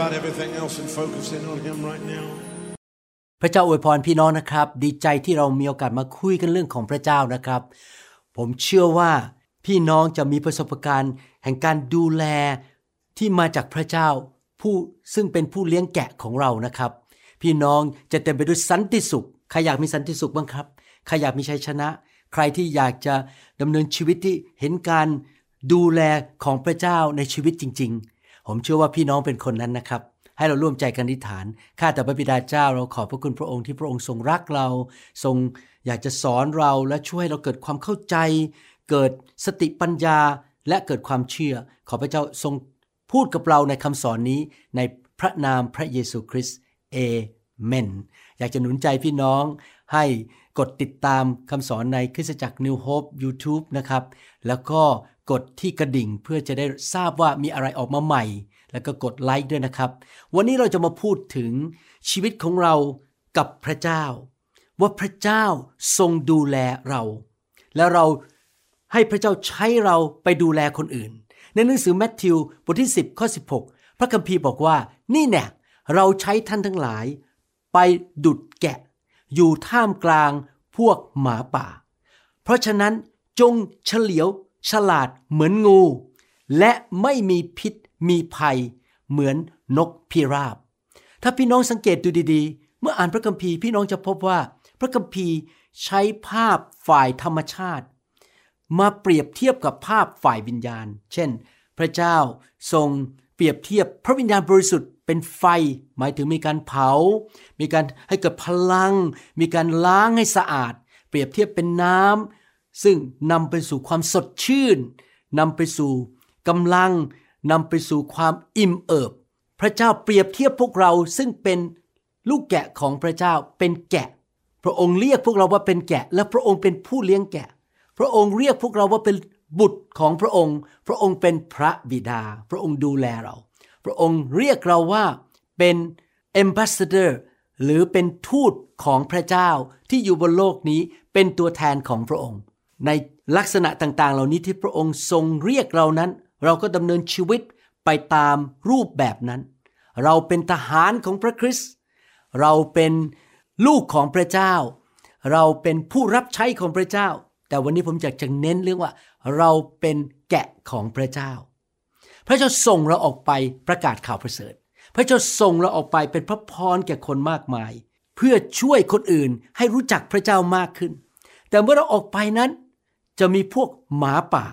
about everything else and focus in on Him right now. พระเจ้าอวยพรพี่น้องนะครับ ดีใจที่เรามีโอกาสมาคุยกันเรื่องของพระเจ้านะครับ ผมเชื่อว่าพี่น้องจะมีประสบการณ์แห่งการดูแลที่มาจากพระเจ้า ผู้ซึ่งเป็นผู้เลี้ยงแกะของเรานะครับ พี่น้องจะเต็มไปด้วยสันติสุขใครอยากมีสันติสุขบ้างครับใครอยากมีชัยชนะ ใครที่อยากจะดำเนินชีวิตที่เห็นการดูแลของพระเจ้าในชีวิตจริง ๆ ผมเชื่อว่าพี่น้องเป็นคนนั้นนะครับ ให้เราร่วมใจกันอธิษฐาน ข้าแต่พระบิดาเจ้าเราขอบพระคุณพระองค์ที่พระองค์ทรงรักเรา ทรงอยากจะสอนเราและช่วยเราเกิดความเข้าใจ เกิดสติปัญญาและเกิดความเชื่อ ขอพระเจ้าทรงพูดกับเราในคำสอนนี้ในพระนามพระเยซูคริสต์เอเมน อยากจะหนุนใจพี่น้องให้กดติดตามคำสอนในคริสตจักร New Hope YouTube นะครับ แล้วก็กดที่กระดิ่งเพื่อจะได้ทราบว่ามีอะไรออกมาใหม่ แล้วก็กดไลค์ด้วยนะครับ วันนี้เราจะมาพูดถึงชีวิตของเรากับพระเจ้า ว่าพระเจ้าทรงดูแลเรา แล้วเราให้พระเจ้าใช้เราไปดูแลคนอื่น ในหนังสือแมทธิวบทที่ 10ข้อ16 พระคัมภีร์บอกว่านี่แน่เราใช้ท่านทั้งหลาย ไปดุดแกะ อยู่ท่ามกลางพวกหมาป่า เพราะฉะนั้นจงเฉลียว ฉลาดเหมือนงู และไม่มีพิษมีภัย เหมือนนกพิราบ ถ้าพี่น้องสังเกตดูดีๆ เมื่ออ่านพระคัมภีร์พี่น้องจะพบว่า พระคัมภีร์ใช้ภาพฝ่ายธรรมชาติ มาเปรียบเทียบกับภาพฝ่ายวิญญาณ เช่น พระเจ้าทรงเปรียบเทียบพระวิญญาณบริสุทธิ์เป็นไฟ หมายถึงมีการเผา มีการให้เกิดพลัง มีการล้างให้สะอาด เปรียบเทียบเป็นน้ำ ซึ่งนำไปสู่ความสดชื่นนำไปสู่กำลังนำไปสู่ความอิ่มเอิบ พระเจ้าเปรียบเทียบพวกเราซึ่งเป็นลูกแกะของพระเจ้าเป็นแกะ พระองค์เรียกพวกเราว่าเป็นแกะ และพระองค์เป็นผู้เลี้ยงแกะ พระองค์เรียกพวกเราว่าเป็นบุตรของพระองค์ พระองค์เป็นพระบิดา พระองค์ดูแลเรา พระองค์เรียกเราว่าเป็น ambassador หรือเป็นทูตของพระเจ้าที่อยู่บนโลกนี้เป็นตัวแทนของพระองค์ ในลักษณะต่างๆ เหล่านี้ที่พระองค์ทรงเรียกเรานั้น เราก็ดำเนินชีวิตไปตามรูปแบบนั้น เราเป็นทหารของพระคริสต์เราเป็นลูกของพระเจ้า เราเป็นผู้รับใช้ของพระเจ้า แต่วันนี้ผมอยากจะเน้นเรื่องว่า เราเป็นแกะของพระเจ้า พระเจ้าส่งเราออกไปประกาศข่าวประเสริฐ พระเจ้าส่งเราออกไปเป็นพระพรแก่คนมากมาย เพื่อช่วยคนอื่นให้รู้จักพระเจ้ามากขึ้น แต่เมื่อเราออกไปนั้น จะมีพวกหมาป่า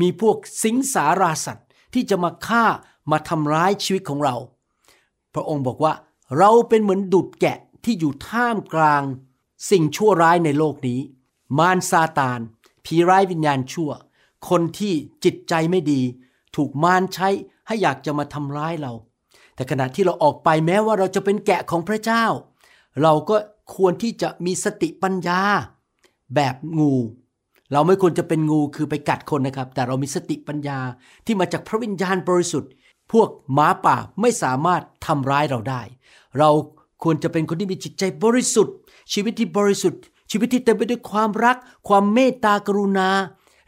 มีพวกสิงสาราสัตว์ที่จะมาฆ่ามาทำร้ายชีวิตของเรา พระองค์บอกว่าเราเป็นเหมือนดุดแกะที่อยู่ท่ามกลาง สิ่งชั่วร้ายในโลกนี้ มารซาตานผีร้ายวิญญาณชั่ว คนที่จิตใจไม่ดี ถูกมารใช้ให้อยากจะมาทำร้ายเรา แต่ขณะที่เราออกไปแม้ว่าเราจะเป็นแกะของพระเจ้า เราก็ควรที่จะมีสติปัญญา แบบงู เราไม่ควรจะเป็นงูคือไปกัดคนนะครับ แต่เรามีสติปัญญาที่มาจากพระวิญญาณบริสุทธิ์ พวกหมาป่าไม่สามารถทำร้ายเราได้ เราควรจะเป็นคนที่มีจิตใจบริสุทธิ์ ชีวิตที่บริสุทธิ์ ชีวิตที่เต็มไปด้วยความรัก ความเมตตากรุณา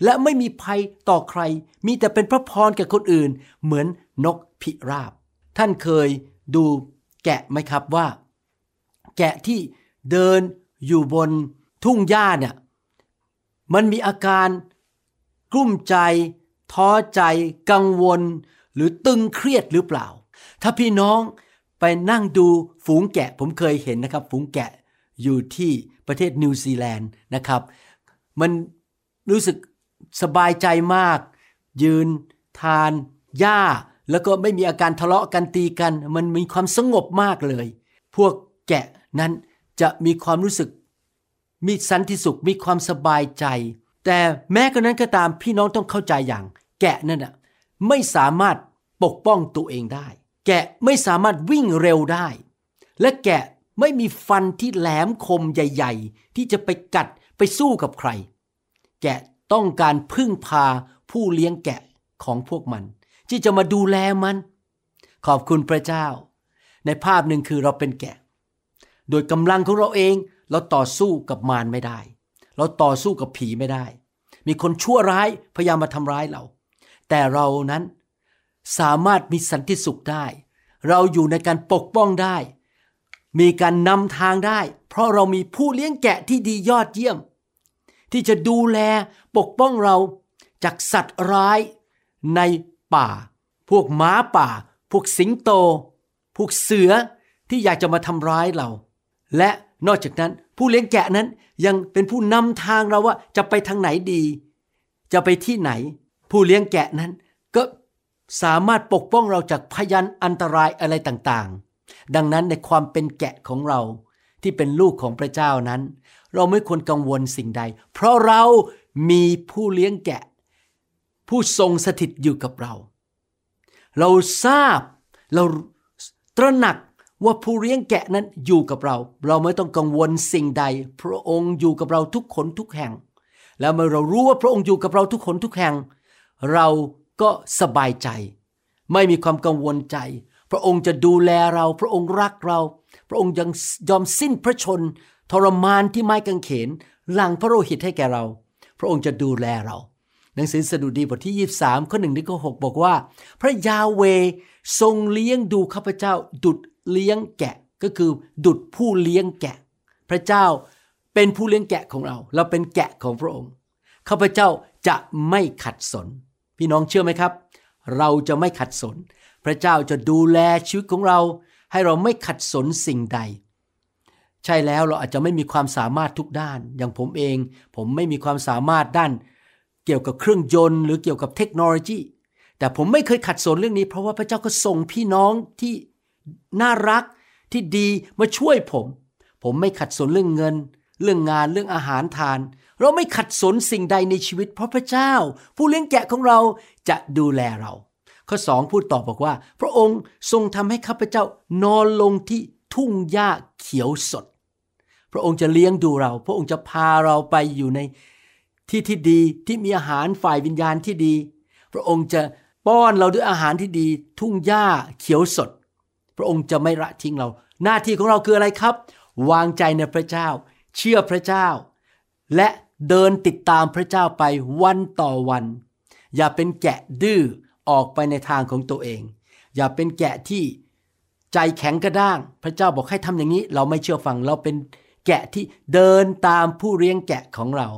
และไม่มีภัยต่อใคร มีแต่เป็นพระพรแก่คนอื่น เหมือนนกพิราบ ท่านเคยดูแกะไหมครับว่า แกะที่เดินอยู่บนทุ่งหญ้าเนี่ย มันมีอาการกลุ้มใจ ท้อใจ กังวล หรือตึงเครียดหรือเปล่า ถ้าพี่น้องไปนั่งดูฝูงแกะ ผมเคยเห็นนะครับ ฝูงแกะอยู่ที่ประเทศนิวซีแลนด์นะครับ มันรู้สึกสบายใจมาก ยืน ทานหญ้า แล้วก็ไม่มีอาการทะเลาะกันตีกัน มันมีความสงบมากเลย พวกแกะนั้นจะมีความรู้สึก มีสันติสุขมีความสบายใจ แต่แม้กระนั้นก็ตามพี่น้องต้องเข้าใจอย่าง แกะนั่นน่ะไม่สามารถปกป้องตัวเองได้ แกะไม่สามารถวิ่งเร็วได้ และแกะไม่มีฟันที่แหลมคมใหญ่ ๆ ที่จะไปกัดไปสู้กับใคร แกะต้องการพึ่งพาผู้เลี้ยงแกะของพวกมัน ที่จะมาดูแลมัน ขอบคุณพระเจ้า ในภาพหนึ่งคือเราเป็นแกะ โดยกำลังของเราเอง เราต่อสู้กับมารไม่ได้ เราต่อสู้กับผีไม่ได้ มีคนชั่วร้ายพยายามมาทำร้ายเรา แต่เรานั้นสามารถมีสันติสุขได้ เราอยู่ในการปกป้องได้ มีการนำทางได้ เพราะเรามีผู้เลี้ยงแกะที่ดียอดเยี่ยม ที่จะดูแลปกป้องเราจากสัตว์ร้ายในป่า พวกม้าป่า พวกสิงโต พวกเสือที่อยากจะมาทำร้ายเรา และนอกจากนั้น ผู้เลี้ยงแกะนั้นยังเป็นผู้นำทางเราว่าจะไปทางไหนดี จะไปที่ไหน ผู้เลี้ยงแกะนั้น ก็สามารถปกป้องเราจากพยันอันตรายอะไรต่างๆ ดังนั้นในความเป็นแกะของเราที่เป็นลูกของพระเจ้านั้น เราไม่ควรกังวลสิ่งใด เพราะเรามีผู้เลี้ยงแกะ ผู้ทรงสถิตอยู่กับเรา เราทราบเราตระหนัก ว่าผู้เลี้ยงแกะนั้นอยู่กับเรา เราไม่ต้องกังวลสิ่งใด พระองค์อยู่กับเราทุกคนทุกแห่ง แล้วเมื่อเรารู้ว่าพระองค์อยู่กับเราทุกคนทุกแห่ง เราก็สบายใจ ไม่มีความกังวลใจ พระองค์จะดูแลเรา พระองค์รักเรา พระองค์ยังยอมสิ้นพระชน ทรมานที่ไม้กางเขนหลังพระโลหิตให้แก่เรา พระองค์จะดูแลเรา หนังสือสดุดีบทที่ 23ข้อหนึ่งถึงข้อหบอกว่า พระยาเวทรงเลี้ยงดูข้าพเจ้าดุด เลี้ยงแกะก็คือดุดผู้เลี้ยงแกะ พระเจ้าเป็นผู้เลี้ยงแกะของเรา เราเป็นแกะของพระองค์ข้าพเจ้าจะไม่ขัดสน พี่น้องเชื่อไหมครับ เราจะไม่ขัดสน พระเจ้าจะดูแลชีวิตของเรา ให้เราไม่ขัดสนสิ่งใด ใช่แล้วเราอาจจะไม่มีความสามารถทุกด้าน อย่างผมเอง ผมไม่มีความสามารถด้าน เกี่ยวกับเครื่องยนต์ หรือเกี่ยวกับเทคโนโลยี แต่ผมไม่เคยขัดสนเรื่องนี้ เพราะว่าพระเจ้าก็ส่งพี่น้องที่ น่ารักที่ดีมาช่วยผม ผมไม่ขัดสนเรื่องเงิน เรื่องงานเรื่องอาหารทาน เราไม่ขัดสนสิ่งใดในชีวิต เพราะพระเจ้า ผู้เลี้ยงแกะของเราจะดูแลเรา ข้อสองพูดต่อบอกว่า พระองค์ทรงทำให้ข้าพเจ้านอนลงที่ทุ่งหญ้าเขียวสด พระองค์จะเลี้ยงดูเรา พระองค์จะพาเราไปอยู่ในที่ที่ดีที่มีอาหารฝ่ายวิญญาณที่ดี พระองค์จะป้อนเราด้วยอาหารที่ดี ทุ่งหญ้าเขียวสด ระองค์จะไม่ละทิ้งเรา หน้าที่ของเราคืออะไรครับ วางใจในพระเจ้า เชื่อพระเจ้า และเดินติดตามพระเจ้าไปวันต่อวัน อย่าเป็นแกะดื้อออกไปในทางของตัวเอง อย่าเป็นแกะที่ใจแข็งกระด้าง พระเจ้าบอกให้ทำอย่างนี้ เราไม่เชื่อฟังเราเป็นแกะที่เดินตามผู้เลี้ยงแกะของเรา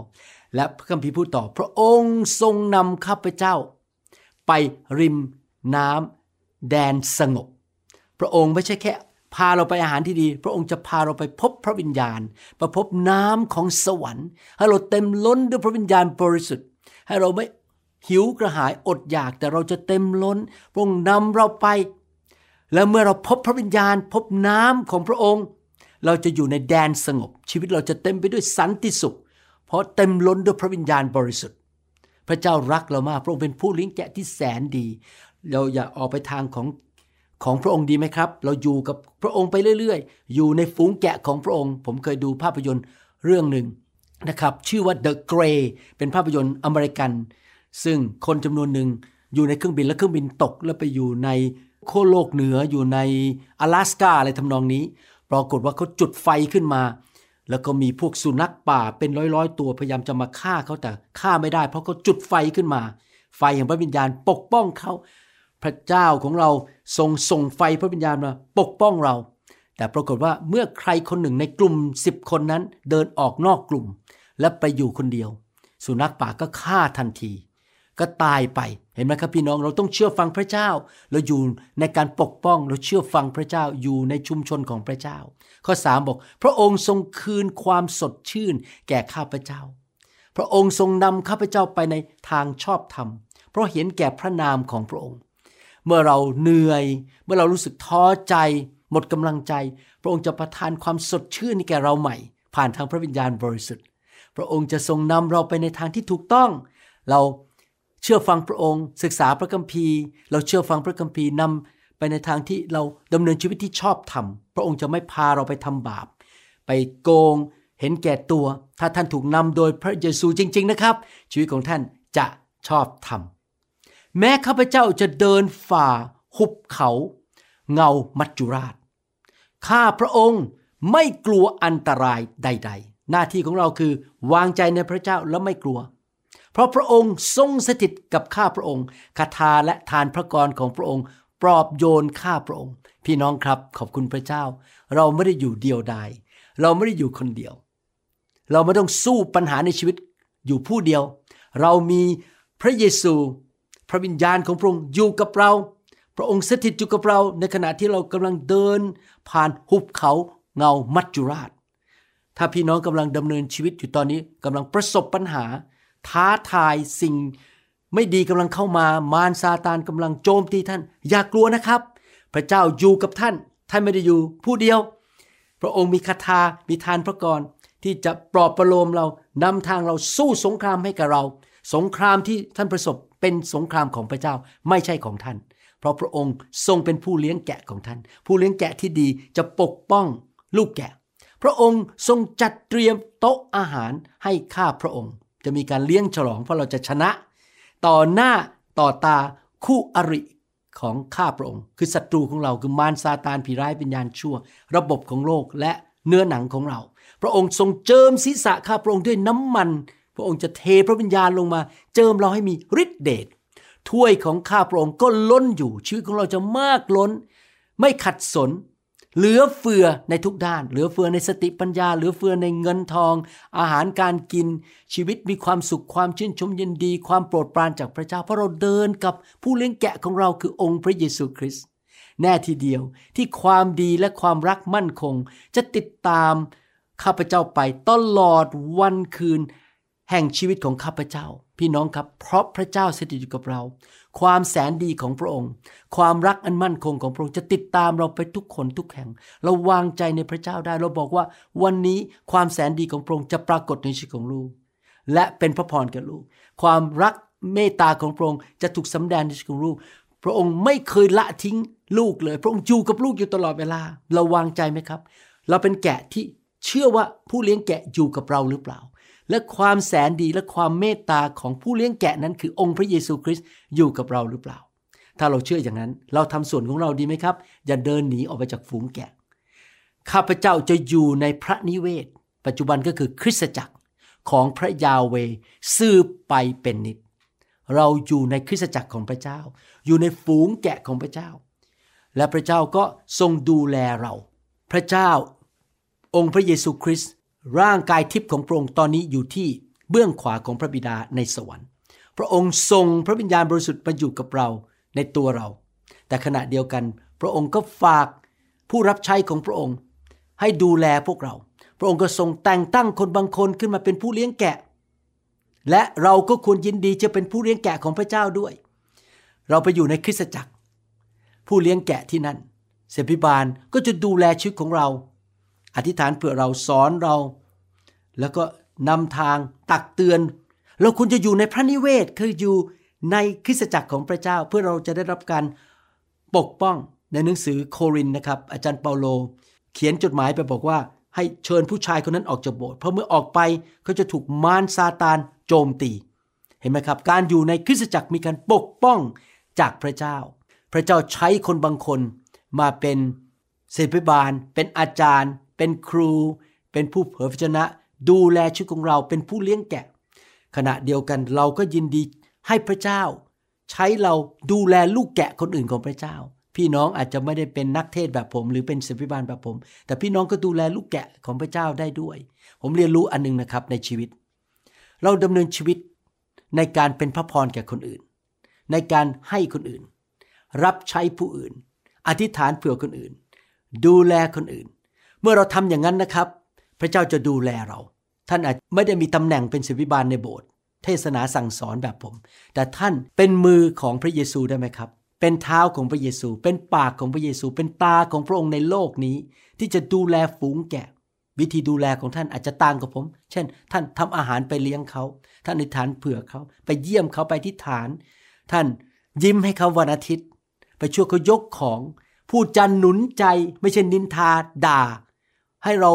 และพระคัมภีร์พูดต่อ พระองค์ทรงนำข้าพเจ้า ไปริมน้ำแดนสงบ พระองค์ไม่ใช่แค่พาเราไปอาหารที่ดี พระองค์จะพาเราไปพบพระวิญญาณไปพบน้ำของสวรรค์ให้เราเต็มล้นด้วยพระวิญญาณบริสุทธิ์ ให้เราไม่หิวกระหายอดอยากแต่เราจะเต็มล้น พระองค์นำเราไป แล้วเมื่อเราพบพระวิญญาณ พบน้ำของพระองค์ เราจะอยู่ในแดนสงบ ชีวิตเราจะเต็มไปด้วยสันติสุข เพราะเต็มล้นด้วยพระวิญญาณบริสุทธิ์ พระเจ้ารักเรามากพระองค์เป็นผู้เลี้ยงแกะที่แสนดี เราอย่าออกไปทางของ ของพระองค์ดีไหมครับ เราอยู่กับพระองค์ไปเรื่อยๆ อยู่ในฝูงแกะของพระองค์ ผมเคยดูภาพยนตร์เรื่องหนึ่งนะครับ ชื่อว่า The Gray เป็นภาพยนตร์อเมริกัน ซึ่งคนจำนวนหนึ่งอยู่ในเครื่องบินแล้วเครื่องบินตก แล้วไปอยู่ในโคโลกเหนืออยู่ใน阿拉สกาอะไรทำนองนี้ ปรากฏว่าเขาจุดไฟขึ้นมา แล้วก็มีพวกสุนัขป่าเป็นร้อยๆ ตัวพยายามจะมาฆ่าเขาแต่ฆ่าไม่ได้ เพราะเขาจุดไฟขึ้นมา ไฟแห่งพระวิญญาณปกป้องเขา พระเจ้าของเราทรงส่งไฟพระวิญญาณมาปกป้องเรา แต่ปรากฏว่าเมื่อใครคนหนึ่งในกลุ่มสิบคนนั้นเดินออกนอกกลุ่ม และไปอยู่คนเดียว สุนัขป่าก็ฆ่าทันที ก็ตายไปเห็นไหมครับพี่น้องเราต้องเชื่อฟังพระเจ้า เราอยู่ในการปกป้องเราเชื่อฟังพระเจ้าอยู่ในชุมชนของพระเจ้า ข้อสามบอก พระองค์ทรงคืนความสดชื่นแก่ข้าพเจ้า พระองค์ทรงนำข้าพเจ้าไปในทางชอบธรรม เพราะเห็นแก่พระนามของพระองค์ เมื่อเราเหนื่อย เมื่อเรารู้สึกท้อใจ หมดกำลังใจ พระองค์จะประทานความสดชื่นให้แก่เราใหม่ ผ่านทางพระวิญญาณบริสุทธิ์ พระองค์จะทรงนำเราไปในทางที่ถูกต้อง เราเชื่อฟังพระองค์ ศึกษาพระคัมภีร์ เราเชื่อฟังพระคัมภีร์นำไปในทางที่เราดำเนินชีวิตที่ชอบธรรม พระองค์จะไม่พาเราไปทำบาป ไปโกง เห็นแก่ตัว ถ้าท่านถูกนำโดยพระเยซูจริง ๆ นะครับ ชีวิตของท่านจะชอบธรรม แม้ข้าพเจ้าจะเดินฝ่าหุบเขา เงามัจจุราช ข้าพระองค์ไม่กลัวอันตรายใด ๆ หน้าที่ของเราคือวางใจในพระเจ้าแล้วไม่กลัว เพราะพระองค์ทรงสถิตกับข้าพระองค์คาถาและทานพระกรของพระองค์ปลอบโยนข้าพระองค์ พี่น้องครับขอบคุณพระเจ้า เราไม่ได้อยู่เดียวดายเราไม่ได้อยู่คนเดียว เราไม่ต้องสู้ปัญหาในชีวิตอยู่ผู้เดียว เรามีพระเยซู พระวิญญาณของพระองค์อยู่กับเรา พระองค์สถิตอยู่กับเราในขณะที่เรากำลังเดิน ผ่านหุบเขาเงามัจจุราช ถ้าพี่น้องกำลังดำเนินชีวิตอยู่ตอนนี้กำลังประสบปัญหา ท้าทายสิ่งไม่ดีกำลังเข้ามามารซาตานกำลังโจมตีท่าน อย่ากลัวนะครับ พระเจ้าอยู่กับท่าน ท่านไม่ได้อยู่ผู้เดียว พระองค์มีคาถามีทานพระกรที่จะปลอบประโลมเรานำทางเราสู้สงครามให้กับเรา สงครามที่ท่านประสบเป็นสงครามของพระเจ้าไม่ใช่ของท่าน เพราะพระองค์ทรงเป็นผู้เลี้ยงแกะของท่าน ผู้เลี้ยงแกะที่ดีจะปกป้องลูกแกะ พระองค์ทรงจัดเตรียมโต๊ะอาหารให้ข้าพระองค์ จะมีการเลี้ยงฉลองเพราะเราจะชนะ ต่อหน้าต่อตาคู่อริของข้าพระองค์ คือศัตรูของเราคือมารซาตานผีร้ายวิญญาณชั่ว ระบบของโลกและเนื้อหนังของเรา พระองค์ทรงเจิมศีรษะข้าพระองค์ด้วยน้ำมัน พระองค์จะเทพระวิญญาณลงมา เจิมเราให้มีฤทธิเดชถ้วยของข้าพระองค์ก็ล้นอยู่ ชีวิตของเราจะมากล้น ไม่ขัดสน เหลือเฟือในทุกด้าน เหลือเฟือในสติปัญญา เหลือเฟือในเงินทอง อาหารการกิน ชีวิตมีความสุขความชื่นชมยินดี ความโปรดปรานจากพระเจ้า เพราะเราเดินกับผู้เลี้ยงแกะของเราคือองค์พระเยซูคริสต์แน่ทีเดียวที่ความดีและความรักมั่นคง จะติดตามข้าพเจ้าไปตลอดวันคืน แห่งชีวิตของข้าพเจ้า พี่น้องครับ เพราะพระเจ้าสถิตอยู่กับเรา ความแสนดีของพระองค์ ความรักอันมั่นคงของพระองค์จะติดตามเราไปทุกคนทุกแห่ง เราวางใจในพระเจ้าได้ เราบอกว่าวันนี้ความแสนดีของพระองค์จะปรากฏในชีวิตของลูก และเป็นพระพรแก่ลูก ความรักเมตตาของพระองค์จะถูกสำแดงในชีวิตของลูก พระองค์ไม่เคยละทิ้งลูกเลย พระองค์อยู่กับลูกอยู่ตลอดเวลา เราวางใจไหมครับ เราเป็นแกะที่เชื่อว่าผู้เลี้ยงแกะอยู่กับเราหรือเปล่า และความแสนดีและความเมตตาของผู้เลี้ยงแกะนั้นคือองค์พระเยซูคริสต์อยู่กับเราหรือเปล่า ถ้าเราเชื่ออย่างนั้น เราทำส่วนของเราดีไหมครับ อย่าเดินหนีออกไปจากฝูงแกะ ข้าพเจ้าจะอยู่ในพระนิเวศ ปัจจุบันก็คือคริสตจักรของพระยาเวสืบไปเป็นนิด เราอยู่ในคริสตจักรของพระเจ้า อยู่ในฝูงแกะของพระเจ้า และพระเจ้าก็ทรงดูแลเรา พระเจ้าองค์พระเยซูคริสต์ ร่างกายทิพย์ของพระองค์ตอนนี้อยู่ที่เบื้องขวาของพระบิดาในสวรรค์ พระองค์ทรงพระวิญญาณบริสุทธิ์มาอยู่กับเราในตัวเรา แต่ขณะเดียวกันพระองค์ก็ฝากผู้รับใช้ของพระองค์ ให้ดูแลพวกเรา พระองค์ก็ทรงแต่งตั้งคนบางคนขึ้นมาเป็นผู้เลี้ยงแกะ และเราก็ควรยินดีจะเป็นผู้เลี้ยงแกะของพระเจ้าด้วย เราไปอยู่ในคริสตจักร ผู้เลี้ยงแกะที่นั่นเสพิบาลก็จะดูแลชีวิตของเรา อธิษฐานเพื่อเราสอนเรา แล้วก็นำทางตักเตือนเราควรจะอยู่ในพระนิเวศคืออยู่ในคริสตจักรของพระเจ้าเพื่อเราจะได้รับการปกป้องในหนังสือโครินนะครับ อาจารย์เปาโล เขียนจดหมายไปบอกว่า ให้เชิญผู้ชายคนนั้นออกจากโบสถ์เพราะเมื่อออกไปเขาจะถูกมารซาตานโจมตี เห็นไหมครับ การอยู่ในคริสตจักรมีการปกป้องจากพระเจ้า พระเจ้าใช้คนบางคนมาเป็นเสพิบาลเป็นอาจารย์ เป็นครู เป็นผู้เผยพระชนะ ดูแลชีวิตของเราเป็นผู้เลี้ยงแกะ ขณะเดียวกันเราก็ยินดีให้พระเจ้า ใช้เราดูแลลูกแกะคนอื่นของพระเจ้า พี่น้องอาจจะไม่ได้เป็นนักเทศแบบผม หรือเป็นศิษย์พิบาลแบบผม แต่พี่น้องก็ดูแลลูกแกะของพระเจ้าได้ด้วย ผมเรียนรู้อันนึงนะครับในชีวิต เราดำเนินชีวิตในการเป็นพระพรแก่คนอื่น ในการให้คนอื่น รับใช้ผู้อื่น อธิษฐานเผื่อคนอื่น ดูแลคนอื่น เมื่อเราทำอย่างนั้นนะครับ พระเจ้าจะดูแลเรา ท่านอาจไม่ได้มีตำแหน่งเป็นศิวิบาลในโบสถ์เทศนาสั่งสอนแบบผม แต่ท่านเป็นมือของพระเยซูได้ไหมครับ เป็นเท้าของพระเยซู เป็นปากของพระเยซู เป็นตาของพระองค์ในโลกนี้ ที่จะดูแลฝูงแกะ วิธีดูแลของท่านอาจจะต่างกับผม เช่น ท่านทำอาหารไปเลี้ยงเขา ท่านอธิษฐานเผื่อเขา ไปเยี่ยมเขาไปอธิฐาน ท่านยิ้มให้เขาวันอาทิตย์ ไปช่วยเขายกของ พูดจันหนุนใจไม่ใช่นินทาด่า ให้เรา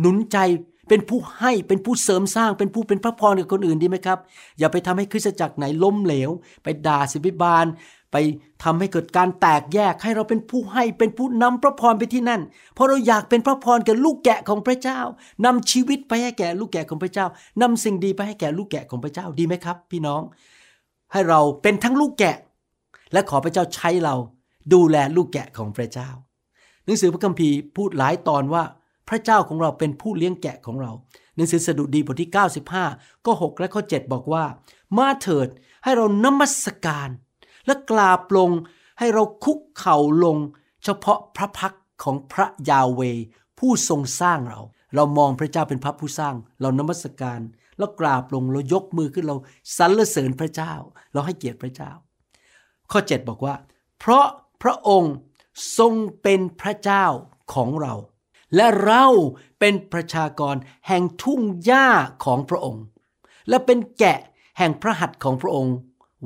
หนุนใจเป็นผู้ให้เป็นผู้เสริมสร้างเป็นผู้เป็นพระพรกับคนอื่นดีไหมครับ อย่าไปทำให้คริสตจักรไหนล้มเหลว ไปด่าศิบิบาล ไปทำให้เกิดการแตกแยกให้เราเป็นผู้ให้เป็นผู้นำพระพรไปที่นั่น เพราะเราอยากเป็นพระพรแก่ลูกแกะของพระเจ้านำชีวิตไปให้แก่ลูกแกะของพระเจ้านำสิ่งดีไปให้แก่ลูกแกะของพระเจ้าดีไหมครับ พี่น้อง ให้เราเป็นทั้งลูกแกะ และขอพระเจ้าใช้เราดูแลลูกแกะของพระเจ้า หนังสือพระคัมภีร์พูดหลายตอนว่า พระเจ้าของเราเป็นผู้เลี้ยงแกะของเราหนังสือสดุดีบทที่ 95 ก็ 6 และข้อ 7 บอกว่า มาเถิดให้เรานมัสการ และกราบลงให้เราคุกเข่าลง เฉพาะพระพักของพระยาเวผู้ทรงสร้างเรา เรามองพระเจ้าเป็นพระผู้สร้าง เรานมัสการ แล้วกราบลงเรายกมือขึ้นเราสรรเสริญพระเจ้า เราให้เกียรติพระเจ้า ข้อ 7 บอกว่า เพราะพระองค์ทรงเป็นพระเจ้าของเรา และเราเป็นประชากรแห่งทุ่งหญ้าของพระองค์ และเป็นแกะแห่งพระหัตถ์ของพระองค์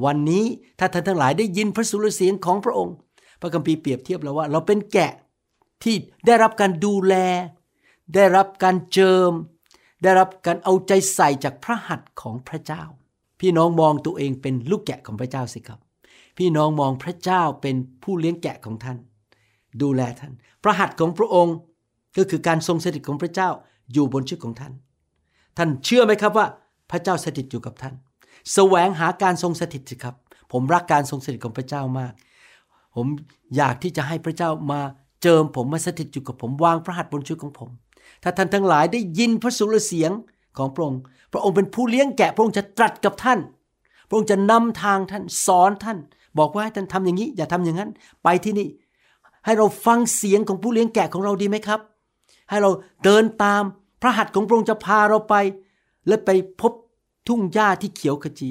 วันนี้ถ้าท่านทั้งหลายได้ยินพระสุรเสียงของพระองค์ พระคัมภีร์เปรียบเทียบแล้วว่า เราเป็นแกะที่ได้รับการดูแล ได้รับการเจิม ได้รับการเอาใจใส่จากพระหัตถ์ของพระเจ้า พี่น้องมองตัวเองเป็นลูกแกะของพระเจ้าสิครับ พี่น้องมองพระเจ้าเป็นผู้เลี้ยงแกะของท่าน ดูแลท่าน พระหัตถ์ของพระองค์ ก็คือการทรงสถิตของพระเจ้าอยู่บนชีวิตของท่าน ท่านเชื่อไหมครับว่าพระเจ้าสถิตอยู่กับท่านแสวงหาการทรงสถิตสิครับ ผมรักการทรงสถิตของพระเจ้ามาก ผมอยากที่จะให้พระเจ้ามาเจิมผมมาสถิตอยู่กับผมวางพระหัตถ์บนชีวิตของผม ถ้าท่านทั้งหลายได้ยินพระสุรเสียงของพระองค์ พระองค์เป็นผู้เลี้ยงแกะ พระองค์จะตรัสกับท่าน พระองค์จะนำทางท่านสอนท่าน บอกว่าให้ท่านทำอย่างนี้ อย่าทำอย่างนั้น ไปที่นี่ ให้เราฟังเสียงของผู้เลี้ยงแกะของเราดีไหมครับ ให้เราเดินตามพระหัตถ์ของพระองค์จะพาเราไป และไปพบทุ่งหญ้าที่เขียวขจี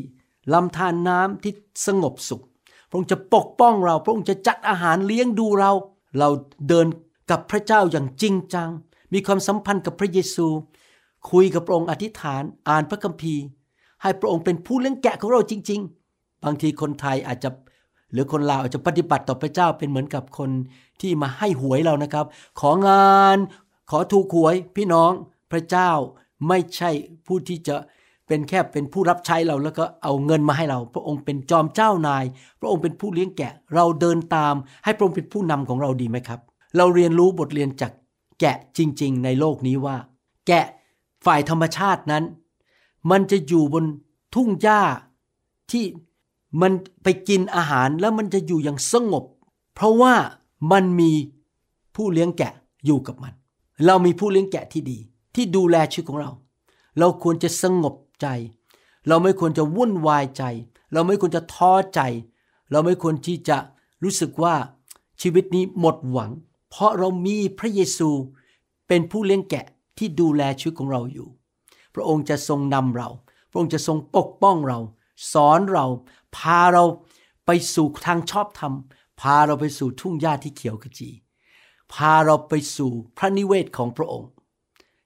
ลำธารนน้ำที่สงบสุข พระองค์จะปกป้องเรา พระองค์จะจัดอาหารเลี้ยงดูเรา เราเดินกับพระเจ้าอย่างจริงจัง มีความสัมพันธ์กับพระเยซู คุยกับพระองค์อธิษฐาน อ่านพระคัมภีร์ ให้พระองค์เป็นผู้เลี้ยงแกะของเราจริง ๆ บางทีคนไทยอาจจะหรือคนลาวอาจจะปฏิบัติต่อพระเจ้าเป็นเหมือนกับคนที่มาให้หวยเรานะครับ ของาน ขอถูกหวยพี่น้องพระเจ้าไม่ใช่ผู้ที่จะเป็นแค่เป็นผู้รับใช้เราแล้วก็เอาเงินมาให้เรา พระองค์เป็นจอมเจ้านาย พระองค์เป็นผู้เลี้ยงแกะ เราเดินตาม ให้พระองค์เป็นผู้นำของเราดีไหมครับ เราเรียนรู้บทเรียนจากแกะจริง ๆ ในโลกนี้ว่า แกะฝ่ายธรรมชาตินั้น มันจะอยู่บนทุ่งหญ้าที่มันไปกินอาหารแล้วมันจะอยู่อย่างสงบ เพราะว่ามันมีผู้เลี้ยงแกะอยู่กับมัน เรามีผู้เลี้ยงแกะที่ดี ที่ดูแลชีวิตของเรา เราควรจะสงบใจ เราไม่ควรจะวุ่นวายใจ เราไม่ควรจะท้อใจ เราไม่ควรที่จะรู้สึกว่าชีวิตนี้หมดหวัง เพราะเรามีพระเยซูเป็นผู้เลี้ยงแกะที่ดูแลชีวิตของเราอยู่ พระองค์จะทรงนำเรา พระองค์จะทรงปกป้องเรา สอนเรา พาเราไปสู่ทางชอบธรรม พาเราไปสู่ทุ่งหญ้าที่เขียวขจี พาเราไปสู่พระนิเวศของพระองค์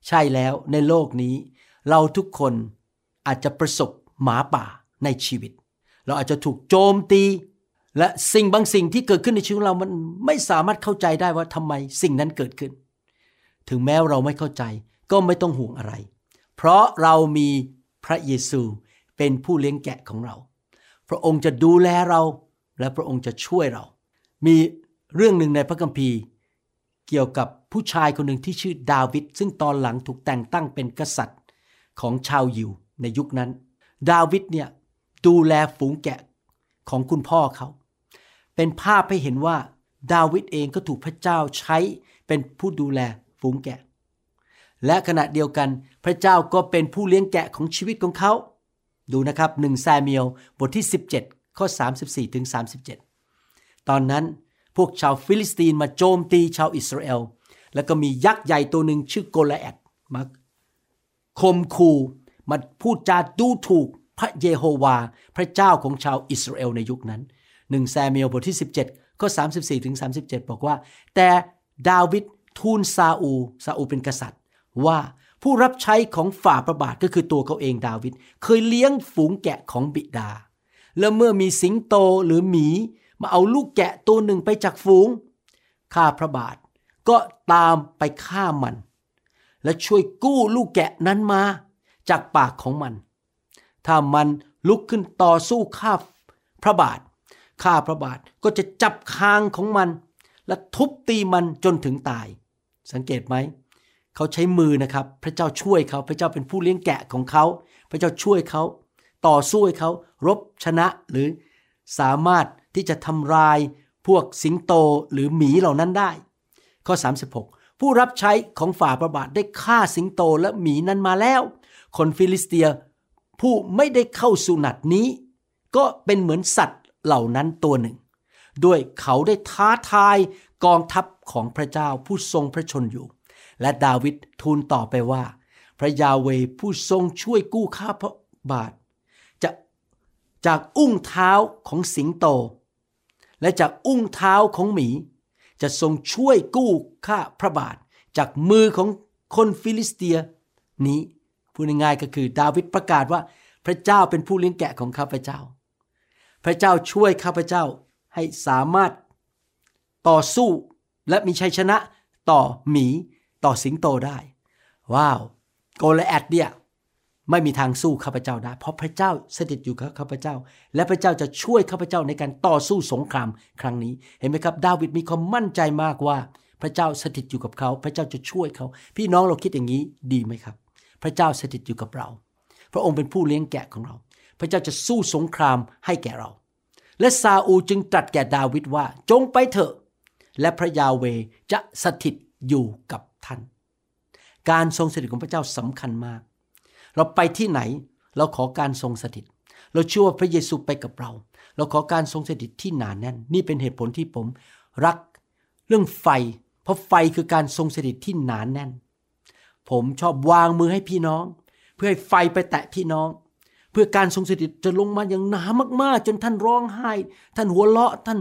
ใช่แล้วในโลกนี้ เราทุกคนอาจจะประสบหมาป่าในชีวิต เราอาจจะถูกโจมตี และสิ่งบางสิ่งที่เกิดขึ้นในชีวิตเรามันไม่สามารถเข้าใจได้ว่าทำไมสิ่งนั้นเกิดขึ้น ถึงแม้เราไม่เข้าใจก็ไม่ต้องห่วงอะไร เพราะเรามีพระเยซูเป็นผู้เลี้ยงแกะของเรา พระองค์จะดูแลเราและพระองค์จะช่วยเรา มีเรื่องหนึ่งในพระคัมภีร์ เกี่ยวกับผู้ชายคนหนึ่งที่ชื่อดาวิดซึ่งตอนหลังถูกแต่งตั้งเป็นกษัตริย์ของชาวยิวในยุคนั้น ดาวิดเนี่ยดูแลฝูงแกะของคุณพ่อเขา เป็นภาพให้เห็นว่าดาวิดเองก็ถูกพระเจ้าใช้เป็นผู้ดูแลฝูงแกะ และขณะเดียวกันพระเจ้าก็เป็นผู้เลี้ยงแกะของชีวิตของเขา ดูนะครับหนึ่งซามูเอลบทที่ 17 ข้อ 34ถึง37 ตอนนั้น พวกชาวฟิลิสตีนมาโจมตีชาวอิสราเอล แล้วก็มียักษ์ใหญ่ตัวหนึ่งชื่อโกลิอัทมาข่มขู่มาพูดจาดูถูกพระเยโฮวา พระเจ้าของชาวอิสราเอลในยุคนั้นหนึ่งซามูเอลบทที่ 17ข้อ34ถึง37 บอกว่า แต่ดาวิดทูลซาอูลซาอูลเป็นกษัตริย์ ว่าผู้รับใช้ของฝ่าประบาทก็คือตัวเขาเองดาวิดเคยเลี้ยงฝูงแกะของบิดา แล้วเมื่อมีสิงโตหรือหมี มาเอาลูกแกะตัวหนึ่งไปจากฝูง ข้าพระบาทก็ตามไปฆ่ามัน และช่วยกู้ลูกแกะนั้นมาจากปากของมัน ถ้ามันลุกขึ้นต่อสู้ข้าพระบาท ข้าพระบาทก็จะจับคางของมัน และทุบตีมันจนถึงตาย สังเกตไหม เขาใช้มือนะครับ พระเจ้าช่วยเขา พระเจ้าเป็นผู้เลี้ยงแกะของเขา พระเจ้าช่วยเขา ต่อสู้ให้เขารบชนะหรือสามารถ ที่จะทำลายพวกสิงโตหรือหมีเหล่านั้นได้ ข้อ 36 ผู้รับใช้ของฝ่าประบาทได้ฆ่าสิงโตและหมีนั้นมาแล้ว คนฟิลิสเตียผู้ไม่ได้เข้าสุนัตนี้ ก็เป็นเหมือนสัตว์เหล่านั้นตัวหนึ่ง ด้วยเขาได้ท้าทายกองทัพของพระเจ้าผู้ทรงพระชนอยู่ และดาวิดทูลต่อไปว่า พระยาเวผู้ทรงช่วยกู้ข้าพระบาท จะจากอุ้งเท้าของสิงโต และจากอุ้งเท้าของหมี จะทรงช่วยกู้ข้าพระบาท จากมือของคนฟิลิสเตีย นี้พูดง่ายๆก็คือดาวิดประกาศว่าพระเจ้าเป็นผู้เลี้ยงแกะของข้าพเจ้า พระเจ้าช่วยข้าพเจ้าให้สามารถต่อสู้และมีชัยชนะต่อหมีต่อสิงโตได้ ว้าว โกลแอดเนี่ย ไม่มีทางสู้ข้าพเจ้าได้ เพราะพระเจ้าสถิตอยู่กับข้าพเจ้า และพระเจ้าจะช่วยข้าพเจ้าในการต่อสู้สงครามครั้งนี้ เห็นไหมครับ ดาวิดมีความมั่นใจมากว่า พระเจ้าสถิตอยู่กับเขา พระเจ้าจะช่วยเขา พี่น้องเราคิดอย่างนี้ดีไหมครับ พระเจ้าสถิตอยู่กับเรา พระองค์เป็นผู้เลี้ยงแกะของเรา พระเจ้าจะสู้สงครามให้แก่เรา และซาอูจึงตรัสแก่ดาวิดว่า จงไปเถอะ และพระยาเวจะสถิตอยู่กับท่าน การทรงสถิตของพระเจ้าสำคัญมาก เราไปที่ไหน เราขอการทรงสถิต เราเชื่อว่าพระเยซูไปกับเรา เราขอการทรงสถิตที่หนานแน่น นี่เป็นเหตุผลที่ผมรักเรื่องไฟ เพราะไฟคือการทรงสถิตที่หนานแน่น ผมชอบวางมือให้พี่น้อง เพื่อให้ไฟไปแตะพี่น้อง เพื่อการทรงสถิตจะลงมาอย่างหนามากๆ จนท่านร้องไห้ ท่านหัวเราะ ท่าน